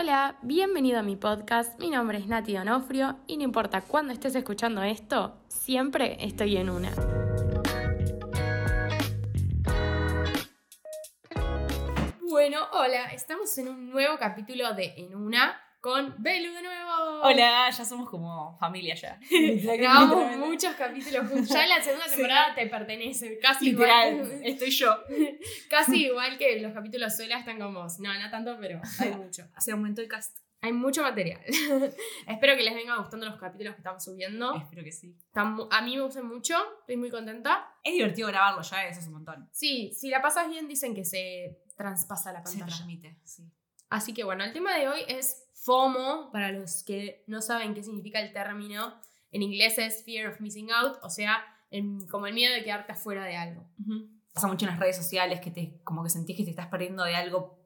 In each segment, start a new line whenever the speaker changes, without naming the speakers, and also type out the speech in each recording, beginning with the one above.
Hola, bienvenido a mi podcast. Mi nombre es Nati Donofrio y no importa cuándo estés escuchando esto, siempre estoy en una. Bueno, hola, estamos en un nuevo capítulo de En una con Belu de nuevo.
Hola, ya somos como familia ya.
Grabamos muchos capítulos juntos. Ya en la segunda temporada te pertenece, casi
Literal,
igual.
estoy yo.
Casi igual que los capítulos sola están como vos. No, no tanto, pero hay mucho.
Se aumentó el cast.
Hay mucho material. Espero que les venga gustando los capítulos que estamos subiendo.
Espero que sí.
A mí me gustan mucho, estoy muy contenta.
Es divertido grabarlo ya, eso es un montón.
Sí, si la pasas bien dicen que se traspasa la
Se
pantalla.
transmite, sí.
Así que bueno, el tema de hoy es FOMO, para los que no saben qué significa el término. En inglés es Fear of Missing Out, o sea, el- como el miedo de quedarte afuera de algo.
Pasa mucho en las redes sociales que te, como que sentís que te estás perdiendo de algo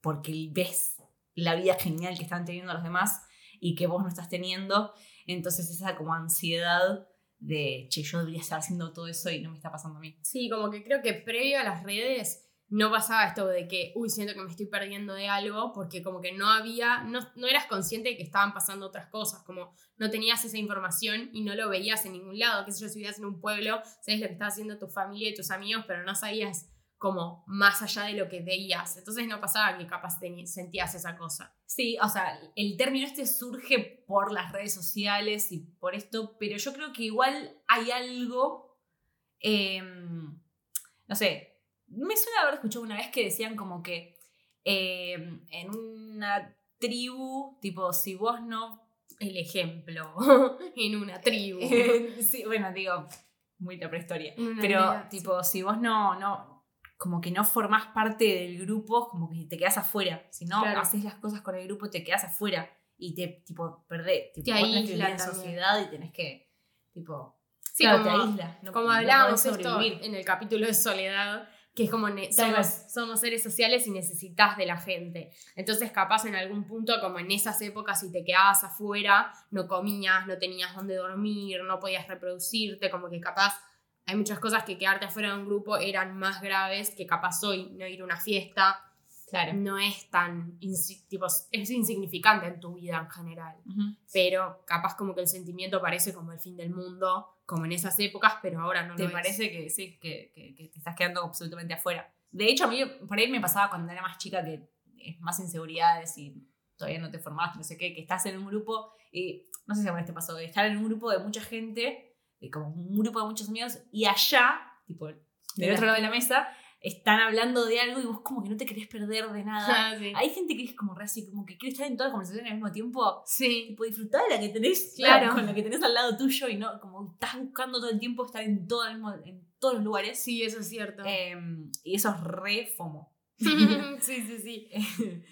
porque ves la vida genial que están teniendo los demás y que vos no estás teniendo. Entonces esa como ansiedad de, che, yo debería estar haciendo todo eso y no me está pasando a mí.
Sí, como que creo que previo a las redes no pasaba esto de que, uy, siento que me estoy perdiendo de algo, porque como que no había, no, no eras consciente de que estaban pasando otras cosas, como no tenías esa información y no lo veías en ningún lado, qué sé yo, si vivías en un pueblo, sabes lo que estaba haciendo tu familia y tus amigos, pero no sabías como más allá de lo que veías, entonces no pasaba que capaz sentías esa cosa.
Sí, o sea, el término este surge por las redes sociales y por esto, pero yo creo que igual hay algo, em, no sé, me suena haber escuchado una vez que decían como que em, en una tribu, tipo, si vos no...
El ejemplo en una tribu.
sí, bueno, digo, muy la prehistoria,
una
pero tipo, si vos no, no, como que no formás parte del grupo, como que te quedás afuera. Si no
Claro.
haces las cosas con el grupo, te quedás afuera y te, tipo, perdés. Tipo,
Te
vos tenés que
aísla
vivir en sociedad y tenés que, tipo,
Sí,
claro,
como-
te aísla. No,
como hablábamos esto en el capítulo de soledad, que es como somos, somos seres sociales y necesitas de la gente. Entonces, capaz en algún punto, como en esas épocas, si te quedabas afuera, no comías, no tenías dónde dormir, no podías reproducirte, como que capaz hay muchas cosas que quedarte afuera de un grupo eran más graves que capaz hoy no ir a una fiesta.
Claro.
No es tan, tipo, es insignificante en tu vida en general pero capaz como que el sentimiento parece como el fin del mundo, como en esas épocas, pero ahora no
¿Te
lo es.
parece que sí, que, que- que te estás quedando absolutamente afuera? De hecho, a mí por ahí me pasaba cuando era más chica que es más inseguridades y todavía no te formaste, no sé qué, que estás en un grupo y no sé si a vos te pasó, de estar en un grupo de mucha gente, de como un grupo de muchos amigos y allá, tipo del otro lado de la mesa, están hablando de algo y vos como que no te querés perder de nada.
Ah, sí.
Hay gente que es como re así, como que quiere estar en todas las conversaciones al mismo tiempo.
Sí.
Tipo, disfrutar de la que tenés,
Claro.
con la que tenés al lado tuyo y no, como estás buscando todo el tiempo estar en, todo el mismo- en todos los lugares.
Sí, eso es cierto.
Em, y eso es re FOMO.
sí, sí, sí.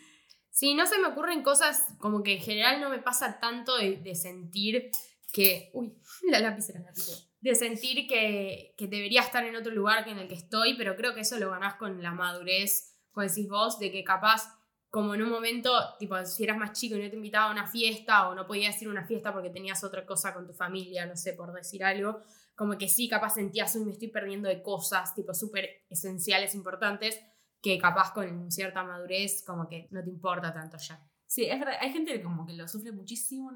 Sí, no se me ocurren cosas como que en general no me pasa tanto de, de sentir que. Uy, la lapicera, la lapicera. De sentir que, que debería estar en otro lugar que en el que estoy, pero creo que eso lo ganás con la madurez, como decís vos, de que capaz, como en un momento, tipo, si eras más chico y no te invitaba a una fiesta o no podías ir a una fiesta porque tenías otra cosa con tu familia, no sé, por decir algo, como que sí, capaz sentías, uy, me estoy perdiendo de cosas, tipo, súper esenciales, importantes, que capaz con cierta madurez como que no te importa tanto ya.
Sí, es verdad. Hay gente que como que lo sufre muchísimo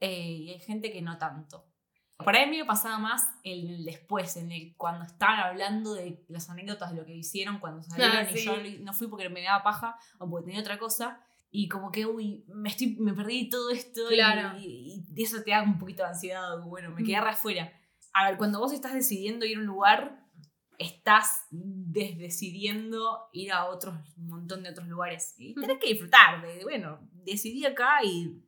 eh, y hay gente que no tanto. Por ahí a mí me pasaba más el después, en el cuando estaban hablando de las anécdotas de lo que hicieron cuando salieron
Ah,
y
sí.
yo no fui porque me daba paja o porque tenía otra cosa. Y como que, uy, me, estoy, me perdí todo esto y-
Claro.
y, y eso te da un poquito de ansiedad. Bueno, me quedé re afuera. A ver, cuando vos estás decidiendo ir a un lugar, estás desdecidiendo ir a otros, un montón de otros lugares. Y tenés que disfrutar de, bueno, decidí acá y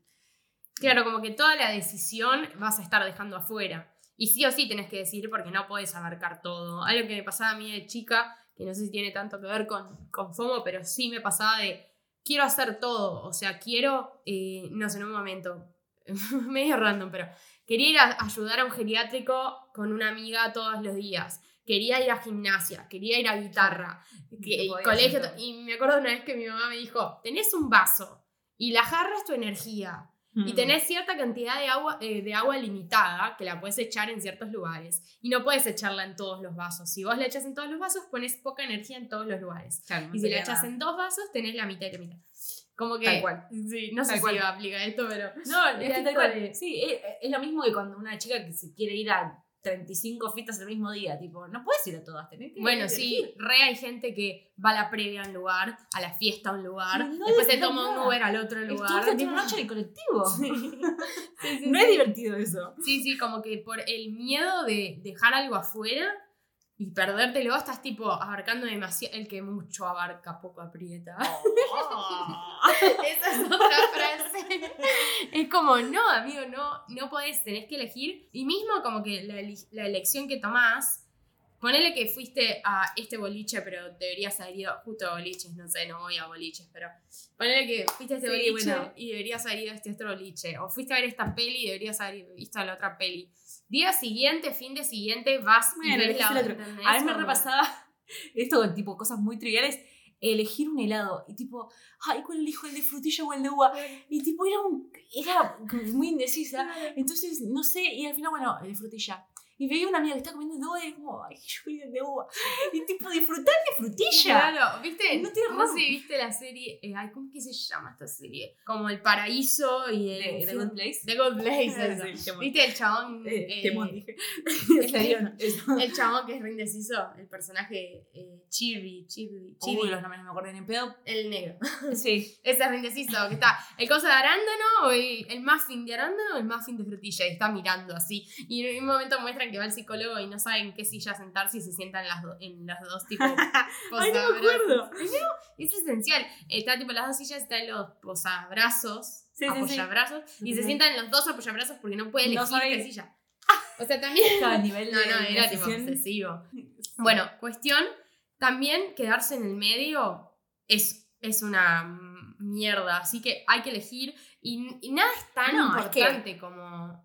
Claro, como que toda la decisión vas a estar dejando afuera. Y sí o sí tenés que decidir porque no podés abarcar todo. Algo que me pasaba a mí de chica, que no sé si tiene tanto que ver con, con FOMO, pero sí me pasaba de quiero hacer todo. O sea, quiero, eh, no sé, en un momento, medio random, pero quería ir a ayudar a un geriátrico con una amiga todos los días. Quería ir a gimnasia, quería ir a guitarra, que- colegio. Y me acuerdo una vez que mi mamá me dijo, tenés un vaso y la jarra es tu energía. Y
Mm.
tenés cierta cantidad de agua, eh, de agua limitada que la puedes echar en ciertos lugares. Y no puedes echarla en todos los vasos. Si vos la echas en todos los vasos, pones poca energía en todos los lugares.
Claro,
Y si la echas en dos vasos, tenés la mitad y la mitad. Como que.
Tal cual.
Sí, no sé si va a aplicar esto, pero.
No, es que tal cual. Sí, es, es lo mismo que cuando una chica que se quiere ir a 35 fiestas el mismo día, tipo, no puedes ir a todas, tenés que
Bueno,
elegir.
sí, re hay gente que va a la previa a un lugar, a la fiesta a un lugar,
no
después se
es
toma un. Uber al otro lugar. Tipo-
la noche en el colectivo.
Sí. Sí, sí,
No es divertido eso.
Sí, sí, como que por el miedo de dejar algo afuera y perdértelo, estás tipo abarcando demasiado. El que mucho abarca, poco aprieta. Esa es otra frase. Es como, no, amigo, no, no podés, tenés que elegir. Y mismo como que la, elección que tomás, ponele que fuiste a este boliche, pero deberías haber ido justo a boliches, no sé, no voy a boliches, pero ponele que fuiste a este
Sí,
boliche
bueno.
y deberías haber ido a este otro boliche. O fuiste a ver esta peli y deberías haber visto a la otra peli. Día siguiente, fin de siguiente, vas y ves la. ¿entendés?
A mí me repasaba esto con tipo cosas muy triviales. Elegir un helado y tipo, ay, ¿cuál elijo? ¿El de frutilla o el de uva? Y tipo, era, un, era muy indecisa. Entonces, no sé, y al final, bueno, el de frutilla. Y veía una amiga que estaba comiendo de uva y como, ay, yo de uva. Y tipo, disfrutar de frutilla.
Claro, ¿viste?
No
No,
tiene
sé
razón.
si viste la serie. eh, ay, ¿Cómo que se llama esta serie? Como El Paraíso y el. Infierno.
Good Place.
The Good Place.
Sí.
¿Viste el chabón?
Eh,
eh,
temón, dije.
el- el chabón que es re indeciso. El personaje eh, Chibi, Chibi, Chibi.
Uy, los nombres no me acuerdo ni en pedo.
El negro.
Sí.
Ese es re indeciso. Que está el coso de arándano o el, el muffin de arándano o el muffin de frutilla. Y está mirando así. Y en un momento que va el psicólogo y no saben en qué silla sentarse y se sientan las do- en las dos tipo
Ay, no me acuerdo.
Es esencial. Está tipo las dos sillas, están los posabrazos,
Sí, sí, sí.
apoyabrazos, y se sientan los dos apoyabrazos porque no puede
No
elegir qué silla. O sea, también.
Nivel
No,
de
no, era tipo obsesivo. Bueno, cuestión, también quedarse en el medio es, es una mierda, así que hay que elegir y, y nada es tan
No, es que-
importante como...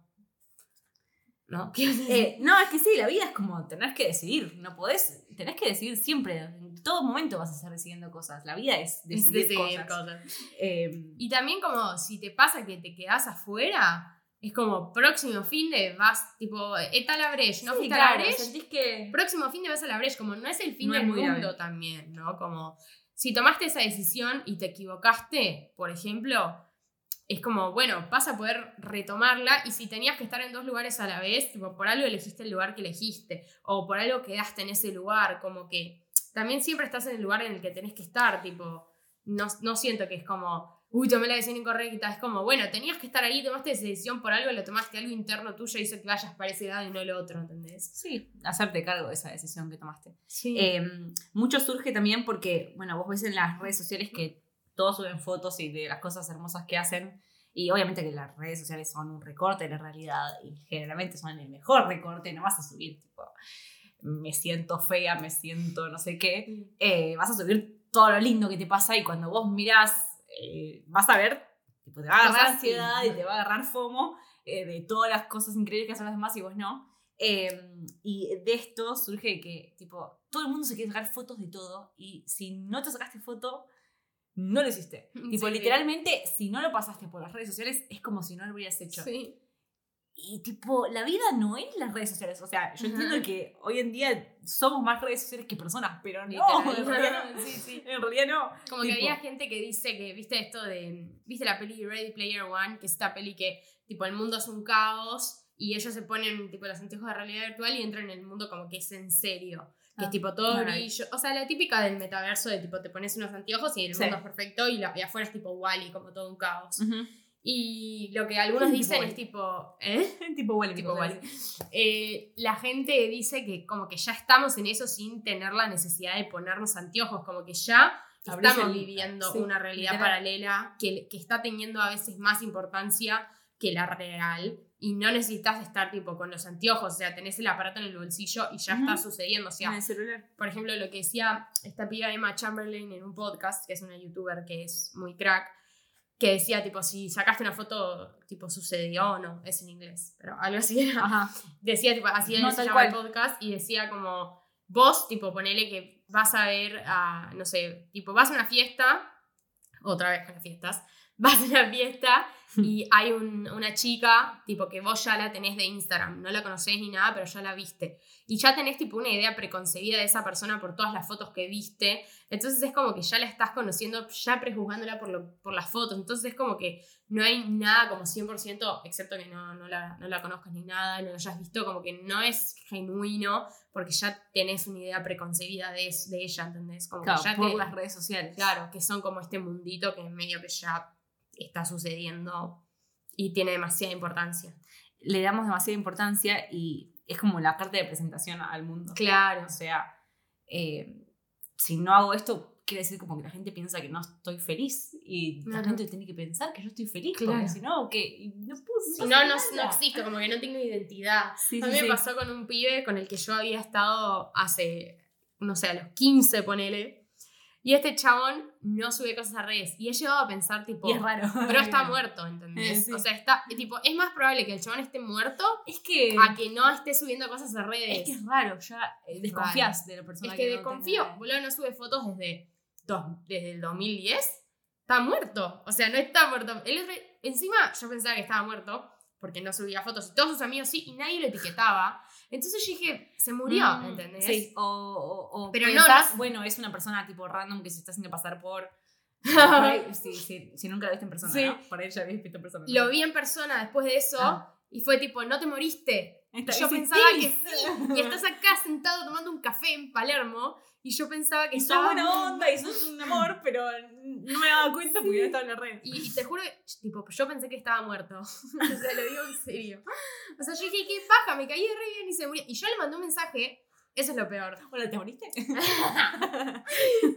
¿No? ¿Qué ibas a?
Eh, no, es que sí, la vida es como tenés que decidir, no podés, tenés que decidir siempre, en todo momento vas a estar decidiendo cosas, la vida es
Es
decidir,
decidir
cosas.
cosas.
Eh,
Y también como si te pasa que te quedas afuera, es como próximo fin de vas, tipo, eta la Breche, no
sí,
fuiste a
claro,
la Breche,
sentís que...
próximo fin de vas a la Breche, como no es el fin
No
del mundo
grave.
también, ¿no? Como si tomaste esa decisión y te equivocaste, por ejemplo, es como, bueno, vas a poder retomarla y si tenías que estar en dos lugares a la vez, tipo, por algo elegiste el lugar que elegiste o por algo quedaste en ese lugar, como que también siempre estás en el lugar en el que tenés que estar, tipo, no, no siento que es como, uy, tomé la decisión incorrecta, es como, bueno, tenías que estar ahí, tomaste esa decisión por algo, lo tomaste, algo interno tuyo hizo que vayas para ese lado y no el otro, ¿entendés?
Sí, hacerte cargo de esa decisión que tomaste.
Sí.
Eh, mucho surge también porque, bueno, vos ves en las redes sociales que todos suben fotos y de las cosas hermosas que hacen. Y obviamente que las redes sociales son un recorte de la realidad y generalmente son el mejor recorte. No vas a subir, tipo, me siento fea, me siento no sé qué. Eh, vas a subir todo lo lindo que te pasa y cuando vos mirás, eh, vas a ver, tipo, te va a agarrar
Cosas
ansiedad y te va a agarrar FOMO eh, de todas las cosas increíbles que hacen los demás y vos no. Eh, y de esto surge que, tipo, todo el mundo se quiere sacar fotos de todo y si no te sacaste foto, no lo hiciste. Tipo,
Sí.
literalmente, si no lo pasaste por las redes sociales, es como si no lo hubieras hecho.
Sí.
Y, tipo, la vida no es las redes sociales. O sea, yo entiendo que hoy en día somos más redes sociales que personas, pero no. En realidad no.
Sí, sí.
En realidad no.
Como que
Tipo,
había gente que dice que, viste esto de, viste la peli Ready Player One, que es esta peli que, tipo, el mundo es un caos y ellos se ponen, tipo, los anteojos de realidad virtual y entran en el mundo como que es en serio. Que
Ah,
es tipo todo brillo. O sea, la típica del metaverso de tipo, te pones unos anteojos y el
Sí.
mundo es perfecto y, la- y afuera es tipo Wally, como todo un caos.
ujú.
Y lo que algunos dicen es tipo, ¿eh?
tipo Wally.
Tipo Wall-E. Eh, la gente dice que como que ya estamos en eso sin tener la necesidad de ponernos anteojos, como que ya estamos
el-
viviendo
sí,
una realidad
literal.
paralela que, que está teniendo a veces más importancia que la real y no necesitas estar tipo con los anteojos, o sea, tenés el aparato en el bolsillo y ya
Ujú.
está sucediendo, o sea,
el celular.
por ejemplo, lo que decía esta piba Emma Chamberlain en un podcast, que es una youtuber que es muy crack, que decía, tipo, si sacaste una foto, tipo, sucedió o no, es en inglés, pero algo así era.
Ajá.
Decía, tipo, así
No,
se llama el podcast, y decía como, vos, tipo, ponele que vas a ver a, no sé, tipo, vas a una fiesta, otra vez con las fiestas, vas a una fiesta y hay un- una chica, tipo, que vos ya la tenés de Instagram, no la conocés ni nada, pero ya la viste. Y ya tenés, tipo, una idea preconcebida de esa persona por todas las fotos que viste. Entonces es como que ya la estás conociendo, ya prejuzgándola por, lo- por las fotos. Entonces es como que no hay nada como 100%, excepto que no, no, la, no la conozcas ni nada, no la hayas visto, como que no es genuino, porque ya tenés una idea preconcebida de, de ella, ¿entendés? Como
Claro,
que ya
por las redes sociales.
Claro, que son como este mundito que medio que ya está sucediendo y tiene demasiada importancia.
Le damos demasiada importancia y es como la carta de presentación al mundo.
Claro.
O sea, eh, si no hago esto, quiere decir como que la gente piensa que no estoy feliz. Y la gente tiene que pensar que yo estoy feliz.
Claro.
Porque si no, que no puedo
Si no, no, no existo, como que no tengo identidad.
Sí,
a
sí,
mí me
sí.
pasó con un pibe con el que yo había estado hace, no sé, a los 15, ponele. Y este chabón no sube cosas a redes. Y he llegado a pensar, tipo,
es raro.
pero está muerto, ¿entendés?
Sí.
O sea, está, tipo, es más probable que el chabón esté muerto
Es que,
a que no esté subiendo cosas a redes.
es que es raro, ya eh, desconfías de la persona
Es que
no
desconfío,
tenga-
boludo, no sube fotos desde, dos- desde el 2010. Está muerto. O sea, no está muerto. El otro- encima yo pensaba que estaba muerto porque no subía fotos y todos sus amigos sí y nadie lo etiquetaba. Entonces yo dije, se murió,
Mm,
¿entendés?
Sí, o, o, o
Pero no,
pensás,
no-
bueno, es una persona tipo random que se está haciendo pasar por... si, si- si nunca lo viste en persona,
Sí.
¿no? Por ahí ya habías visto en persona.
Lo vi en persona después de eso
Ah.
y fue tipo, no te moriste. Yo pensaba
sí.
que sí. Y estás acá sentado tomando un café en Palermo y yo pensaba que
Y sos buena onda y sos un amor, pero no me daba cuenta porque no estaba en la red.
Y, y te juro que, tipo, yo pensé que estaba muerto. o sea, lo digo en serio. O sea, yo dije, qué paja, me caí de re bien y se murió. Y yo le mandé un mensaje, eso es lo peor.
Hola, ¿te moriste?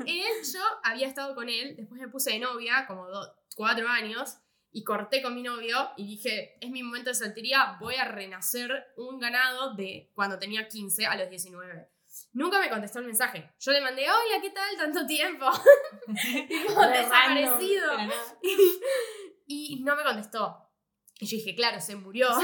Él, yo había estado con él, después me puse de novia, como do- cuatro años, y corté con mi novio y dije, es mi momento de soltería, voy a renacer un ganado de cuando tenía 15 a los 19. Nunca me contestó el mensaje. Yo le mandé, hola, ¿qué tal? Tanto tiempo. Tipo, desaparecido.
Pero nada.
Y no me contestó. Y yo dije, claro, se murió.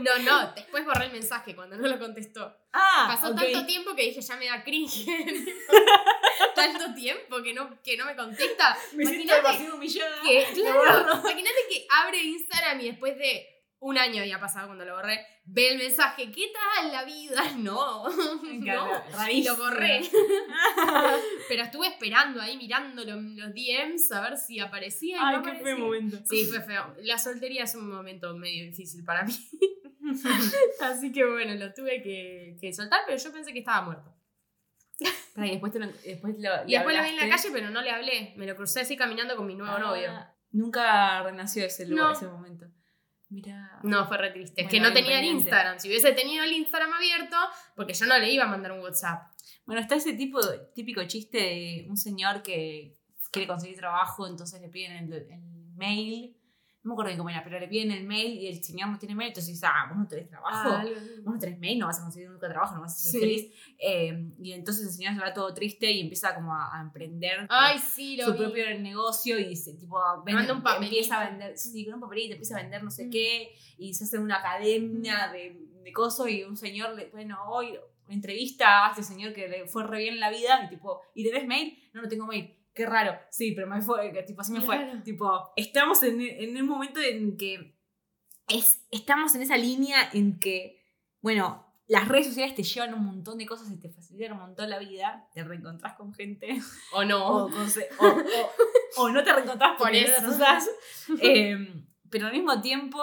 No, no, después borré el mensaje cuando no lo contestó.
Ah,
Pasó
ok.
tanto tiempo que dije, ya me da cringe. tanto tiempo que no, que no me contesta.
Me
Imagínate
humillada.
que,
Lo
claro,
borro.
imagínate que abre Instagram y después de un año había pasado cuando lo borré, ve el mensaje, ¿qué tal la vida? No, no. Y lo borré. Pero estuve esperando ahí, mirando lo- los DMs, a ver si aparecía y
Ay,
no
qué
aparecía.
feo momento.
Sí, fue feo. La soltería es un momento medio difícil para mí. Así que bueno, lo tuve que, que soltar, pero yo pensé que estaba muerto.
Después, te lo, después lo,
Y después lo vi en la calle, pero no le hablé. Me lo crucé así caminando con mi nuevo
Ah,
novio.
Nunca renació ese lugar,
No.
ese momento. Mira.
No, fue re triste. Es que no tenía el. Instagram. Si hubiese tenido el Instagram abierto, porque yo no le iba a mandar un WhatsApp.
Bueno, está ese tipo, típico chiste de un señor que quiere conseguir trabajo, entonces le piden el, el mail. No me acuerdo bien cómo era, pero le piden el mail y el señor no tiene mail, entonces dice, ah, vos no tenés trabajo. vos no tenés mail, no vas a conseguir nunca trabajo, no vas a ser
Sí.
feliz. Eh, y entonces el señor se va todo triste y empieza como a, a emprender
Ay, sí, lo
su
vi.
propio negocio y se, tipo, vende-
un
empieza a vender, sí, con un papelito empieza a vender no sé
Mm.
qué y se hace una academia de, de cosas y un señor, le, bueno, hoy entrevista a este señor que le fue re bien en la vida y tipo, ¿y tenés mail? No, no tengo mail. Qué raro. Sí, pero me fue, tipo, así me fue. Tipo, estamos en, en un momento en que es, estamos en esa línea en que, bueno, las redes sociales te llevan un montón de cosas y te facilitan un montón la vida. Te reencontrás con gente
O no.
o, con se- o- o- o no te reencontrás
Por
no
eso.
las usás. Eh, pero al mismo tiempo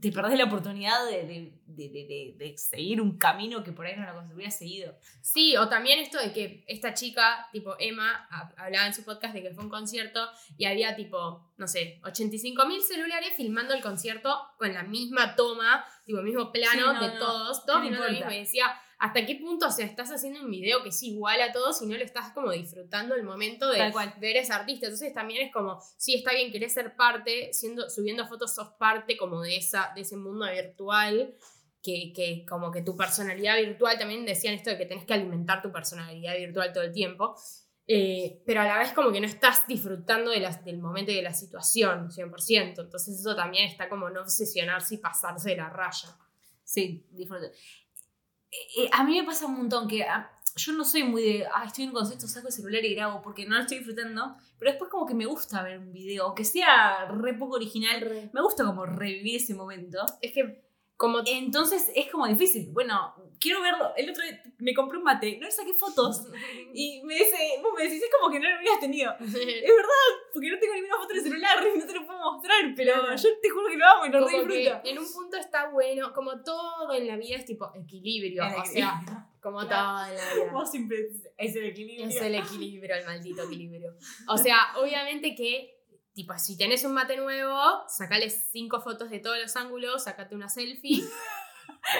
te perdés la oportunidad de, de- de- de- seguir un camino que por ahí no lo hubieras seguido.
Sí, o también esto de que esta chica, tipo Emma, ha- hablaba en su podcast de que fue un concierto y había tipo, no sé, 85 mil celulares filmando el concierto con la misma toma, tipo, mismo plano
Sí, no,
de
no,
todos,
no
todos filmando lo mismo. Y decía, ¿hasta qué punto o sea, estás haciendo un video que es igual a todos y no lo estás como disfrutando el momento de ver ese artista? Entonces también es como, sí, está bien, querés ser parte, siendo, subiendo fotos sos parte como de, esa, de ese mundo virtual que, que como que tu personalidad virtual, también decían esto de que tenés que alimentar tu personalidad virtual todo el tiempo, eh, pero a la vez como que no estás disfrutando de las- del momento y de la situación 100%, entonces eso también está como no obsesionarse y pasarse de la raya.
Sí, disfruto. Eh, a mí me pasa un montón que ah, yo no soy muy de, ah, estoy en un concepto, saco el celular y grabo porque no lo estoy disfrutando, pero después como que me gusta ver un video, aunque sea re poco original, me gusta como revivir ese momento.
Es que como
Entonces es como difícil. Bueno, quiero verlo. El otro día me compré un mate, no le saqué fotos. Y me dice, vos me decís, es como que no lo hubieras tenido. Es verdad, porque no tengo ninguna foto en el celular y no te lo puedo mostrar, pero
Claro.
yo te juro que lo amo y lo
que
disfruto.
en un punto está bueno, como todo en la vida es tipo equilibrio, o sea, como todo en la vida.
Vos siempre es el equilibrio.
Es el equilibrio, el maldito equilibrio. O sea, obviamente que, tipo, si tenés un mate nuevo, sacale cinco fotos de todos los ángulos, sacate una selfie.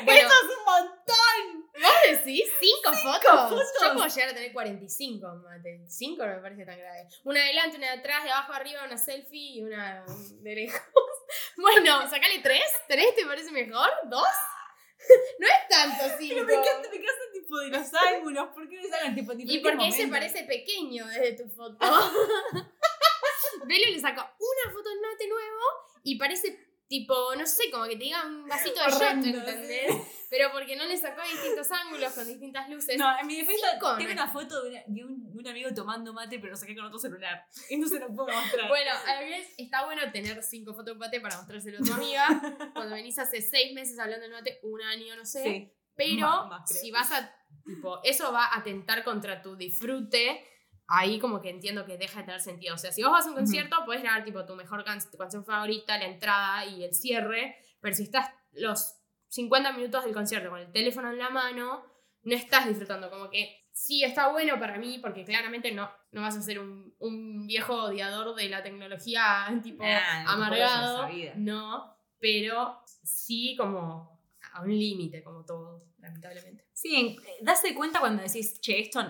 Bueno,
¡Eso es un montón!
¿Vos decís cinco fotos?
fotos.
Yo puedo llegar a tener 45 mate. Cinco no me parece tan grave. Una adelante, una de atrás, de abajo arriba, una selfie y una de lejos. Bueno, sacale tres. ¿Tres te parece mejor? ¿Dos? No es tanto cinco.
Pero me encanta, me encanta tipo de los ángulos. ¿Por qué me sacan tipo
Y porque ese
momentos?
parece pequeño desde tu foto. Velo le sacó una foto de mate nuevo y parece tipo, no sé, como que te diga un vasito de shot, ¿entendés? Pero porque no le sacó distintos ángulos con distintas luces.
No, en mi defensa tengo una foto de, una- de un, de un amigo tomando mate, pero lo saqué con otro celular. Entonces no puedo mostrar.
Bueno, a la vez está bueno tener cinco fotos de mate para mostrárselo a tu amiga. Cuando venís hace seis meses hablando del mate, un año, no sé.
sí.
Pero
Más-
si vas a, tipo, eso va a atentar contra tu disfrute, ahí como que entiendo que deja de tener sentido. O sea, si vos vas a un
Ujú.
concierto, puedes grabar tipo tu mejor can- tu canción favorita, la entrada y el cierre, pero si estás los 50 minutos del concierto con el teléfono en la mano, no estás disfrutando. Como que sí está bueno para mí, porque claramente no, no vas a ser un, un viejo odiador de la tecnología tipo
Nah, no,
amargado. No, pero sí como a un límite, como todo, lamentablemente.
Sí, en- darse cuenta cuando decís, che, esto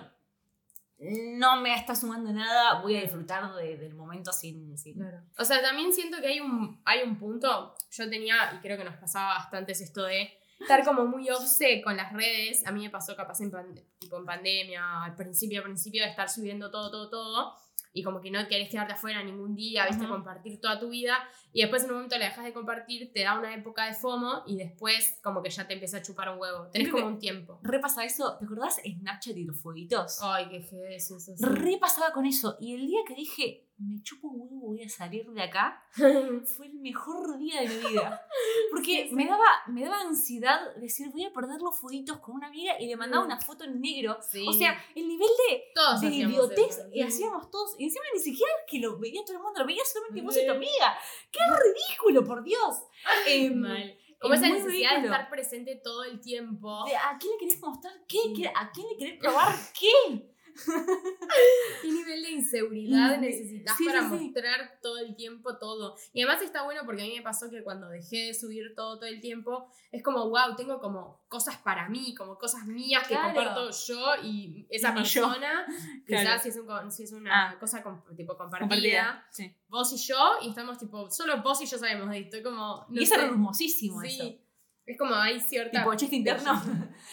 no me está sumando nada, voy a disfrutar de- del momento sin... sin...
O sea, también siento que hay un, hay un punto, yo tenía, y creo que nos pasaba bastante es esto de estar como muy obse con las redes. A mí me pasó capaz en, pande- tipo en pandemia, al principio, al principio de estar subiendo todo, todo, todo. Y como que no querés quedarte afuera ningún día, viste,
Ujú.
compartir toda tu vida. Y después en un momento la dejas de compartir, te da una época de FOMO y después como que ya te empieza a chupar un huevo. Tenés
Creo
como un tiempo.
Repasa eso, ¿te acordás Snapchat y los fueguitos?
Ay, qué je- eso, eso, sí.
Repasaba con eso. Y el día que dije, me chupo un huevo, voy a salir de acá, fue el mejor día de mi vida. Porque
Sí, sí.
Me, daba, me daba ansiedad decir, voy a perder los fueguitos con una amiga y le mandaba
Mm.
una foto en negro.
Sí.
O sea, el nivel de,
todos
de idiotez y hacíamos todos. Y encima ni siquiera que lo veía todo el mundo, lo veía solamente vos y tu amiga. ¡Qué ridículo, por Dios! Em,
Mal. Como
es
esa necesidad de
ridículo.
estar presente todo el tiempo.
de, ¿A quién le querés mostrar. ¿Qué- ¿A quién le querés probar qué?
¿Qué nivel de inseguridad necesitas
sí,
para
sí, sí.
mostrar todo el tiempo todo? Y además está bueno porque a mí me pasó que cuando dejé de subir todo todo el tiempo, es como, wow, tengo como cosas para mí, como cosas mías que comparto yo y esa persona. Quizás si es, un si es una
Ah.
cosa tipo compartida, vos y yo, y estamos tipo, solo vos y yo sabemos de esto. Como, no
y es hermosísimo
Sí.
eso.
Es como hay cierta.
Tipo chiste interno.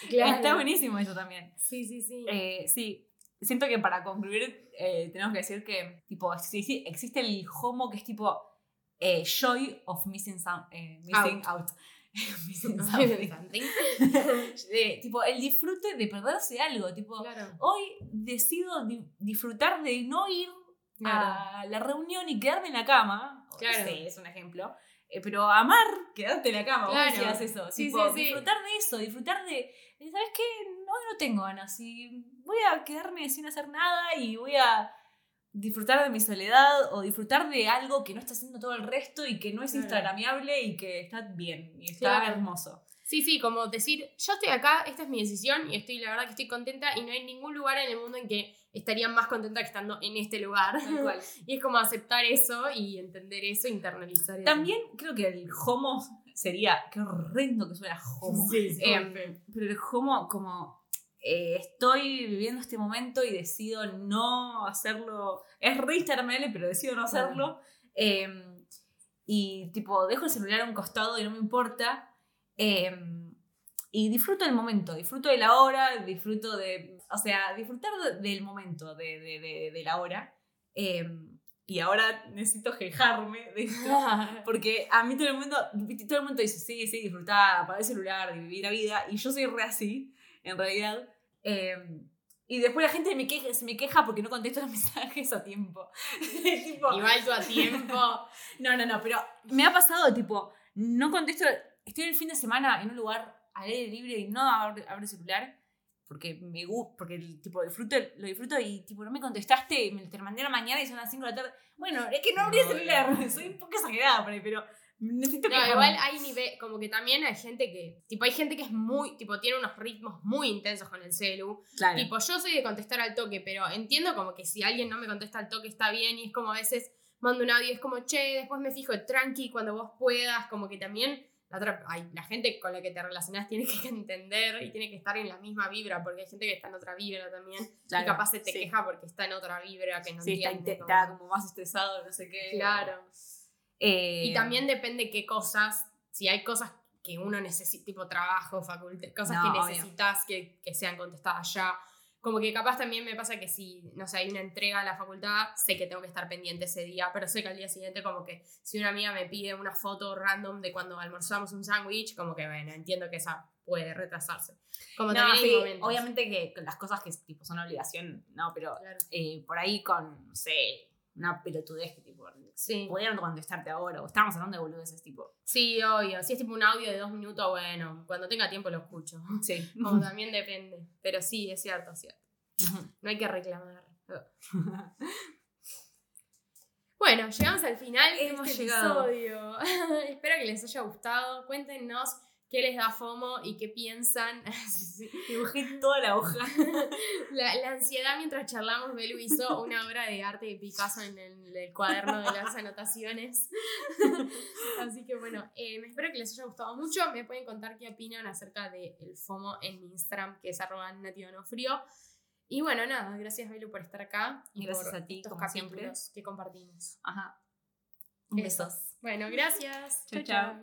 Claro.
Está buenísimo eso también.
Sí, sí, sí.
Eh, sí, siento que para concluir eh, tenemos que decir que tipo existe, existe el homo que es tipo eh, joy of missing, some- eh, missing out. Missing something. Eh, tipo el disfrute de perderse algo. Tipo,
claro.
hoy decido di- disfrutar de no ir a la reunión y quedarme en la cama.
Claro.
Sé, es un ejemplo. Eh, pero amar quedarte en la cama, vos
Claro.
decías eso.
Sí,
tipo,
sí, sí.
disfrutar de eso, disfrutar de, de, ¿sabes qué? Hoy no tengo ganas y voy a quedarme sin hacer nada y voy a disfrutar de mi soledad o disfrutar de algo que no está haciendo todo el resto y que no es
Claro.
instagramiable y que está bien y está
Claro.
hermoso.
Sí, sí, como decir, yo estoy acá, esta es mi decisión y estoy, la verdad que estoy contenta y no hay ningún lugar en el mundo en que estaría más contenta que estando en este lugar.
Cual.
y es como aceptar eso y entender eso, internalizar eso.
También creo que el homo sería, qué horrendo que suena homo.
Sí, sí,
Eh,
muy feo.
pero el homo como eh, estoy viviendo este momento y decido no hacerlo. Es re instagramable, pero decido no hacerlo. Eh, y tipo, dejo el celular a un costado y no me importa. eh, y disfruto del momento, disfruto de la hora, disfruto de. O sea, disfrutar de- del momento, de, de- de- de la hora. Eh, y ahora necesito quejarme de esto. Porque a mí todo el mundo, todo el mundo dice, sí, sí, disfrutar, apagar el celular, vivir la vida. Y yo soy re así, en realidad. Eh, Y después la gente me queja, se me queja porque no contesto los mensajes a tiempo. tipo,
Igual tú a tiempo.
no, no, no, pero me ha pasado, tipo, no contesto, estoy el fin de semana en un lugar al aire libre y no abro, abro el celular porque me gusta, porque el, tipo, disfruto, lo disfruto y tipo, no me contestaste, me te mandé a la mañana y son las 5 de la tarde. Bueno, es que no abrí el
No,
celular, soy un poco exagerada por ahí, pero necesito
No, igual hay nivel, como que también hay gente que, tipo, hay gente que es muy, tipo, tiene unos ritmos muy intensos con el celu.
Claro.
Tipo, yo soy de contestar al toque, pero entiendo como que si alguien no me contesta al toque está bien y es como a veces mando un audio y es como, che, después me fijo, tranqui, cuando vos puedas, como que también la, otra, ay, la gente con la que te relacionás tiene que entender y tiene que estar en la misma vibra, porque hay gente que está en otra vibra también y
Claro,
capaz se te
sí.
queja porque está en otra vibra que no
sí, está,
entiende.
está
como-
como más estresado, no sé qué.
Claro.
Eh,
Y también depende qué cosas, si hay cosas que uno necesita, tipo trabajo, facultad, cosas
No,
que necesitas que, que sean contestadas ya. Como que capaz también me pasa que si, no sé, hay una entrega a la facultad, sé que tengo que estar pendiente ese día, pero sé que al día siguiente como que si una amiga me pide una foto random de cuando almorzamos un sándwich, como que bueno, entiendo que esa puede retrasarse. Como
no,
también hay
sí,
momentos.
obviamente que las cosas que tipo, son obligación, no, pero
Claro.
eh, por ahí con, no sé, una pelotudez que tipo,
Sí.
pudieron contestarte ahora, o estábamos hablando de boludeces tipo.
sí, obvio. Si es tipo un audio de dos minutos, bueno, cuando tenga tiempo lo escucho.
Sí.
Como también depende. Pero sí, es cierto, es cierto. No hay que reclamar. Bueno, llegamos al final de
Hemos
este
llegado.
episodio. Espero que les haya gustado. Cuéntenos qué les da FOMO y qué piensan. Sí, sí.
Dibujé toda la hoja.
La, la ansiedad mientras charlamos, Belu hizo una obra de arte de Picasso en el, el cuaderno de las anotaciones. Así que bueno, eh, me espero que les haya gustado mucho. Me pueden contar qué opinan acerca del FOMO en mi Instagram, que es arroba nativanofrio. Y bueno, nada, gracias Belu por estar acá. Y
Gracias
por
a ti,
estos
como siempre.
capítulos que compartimos.
Ajá. Un besos.
Bueno, gracias. Chau.
chau.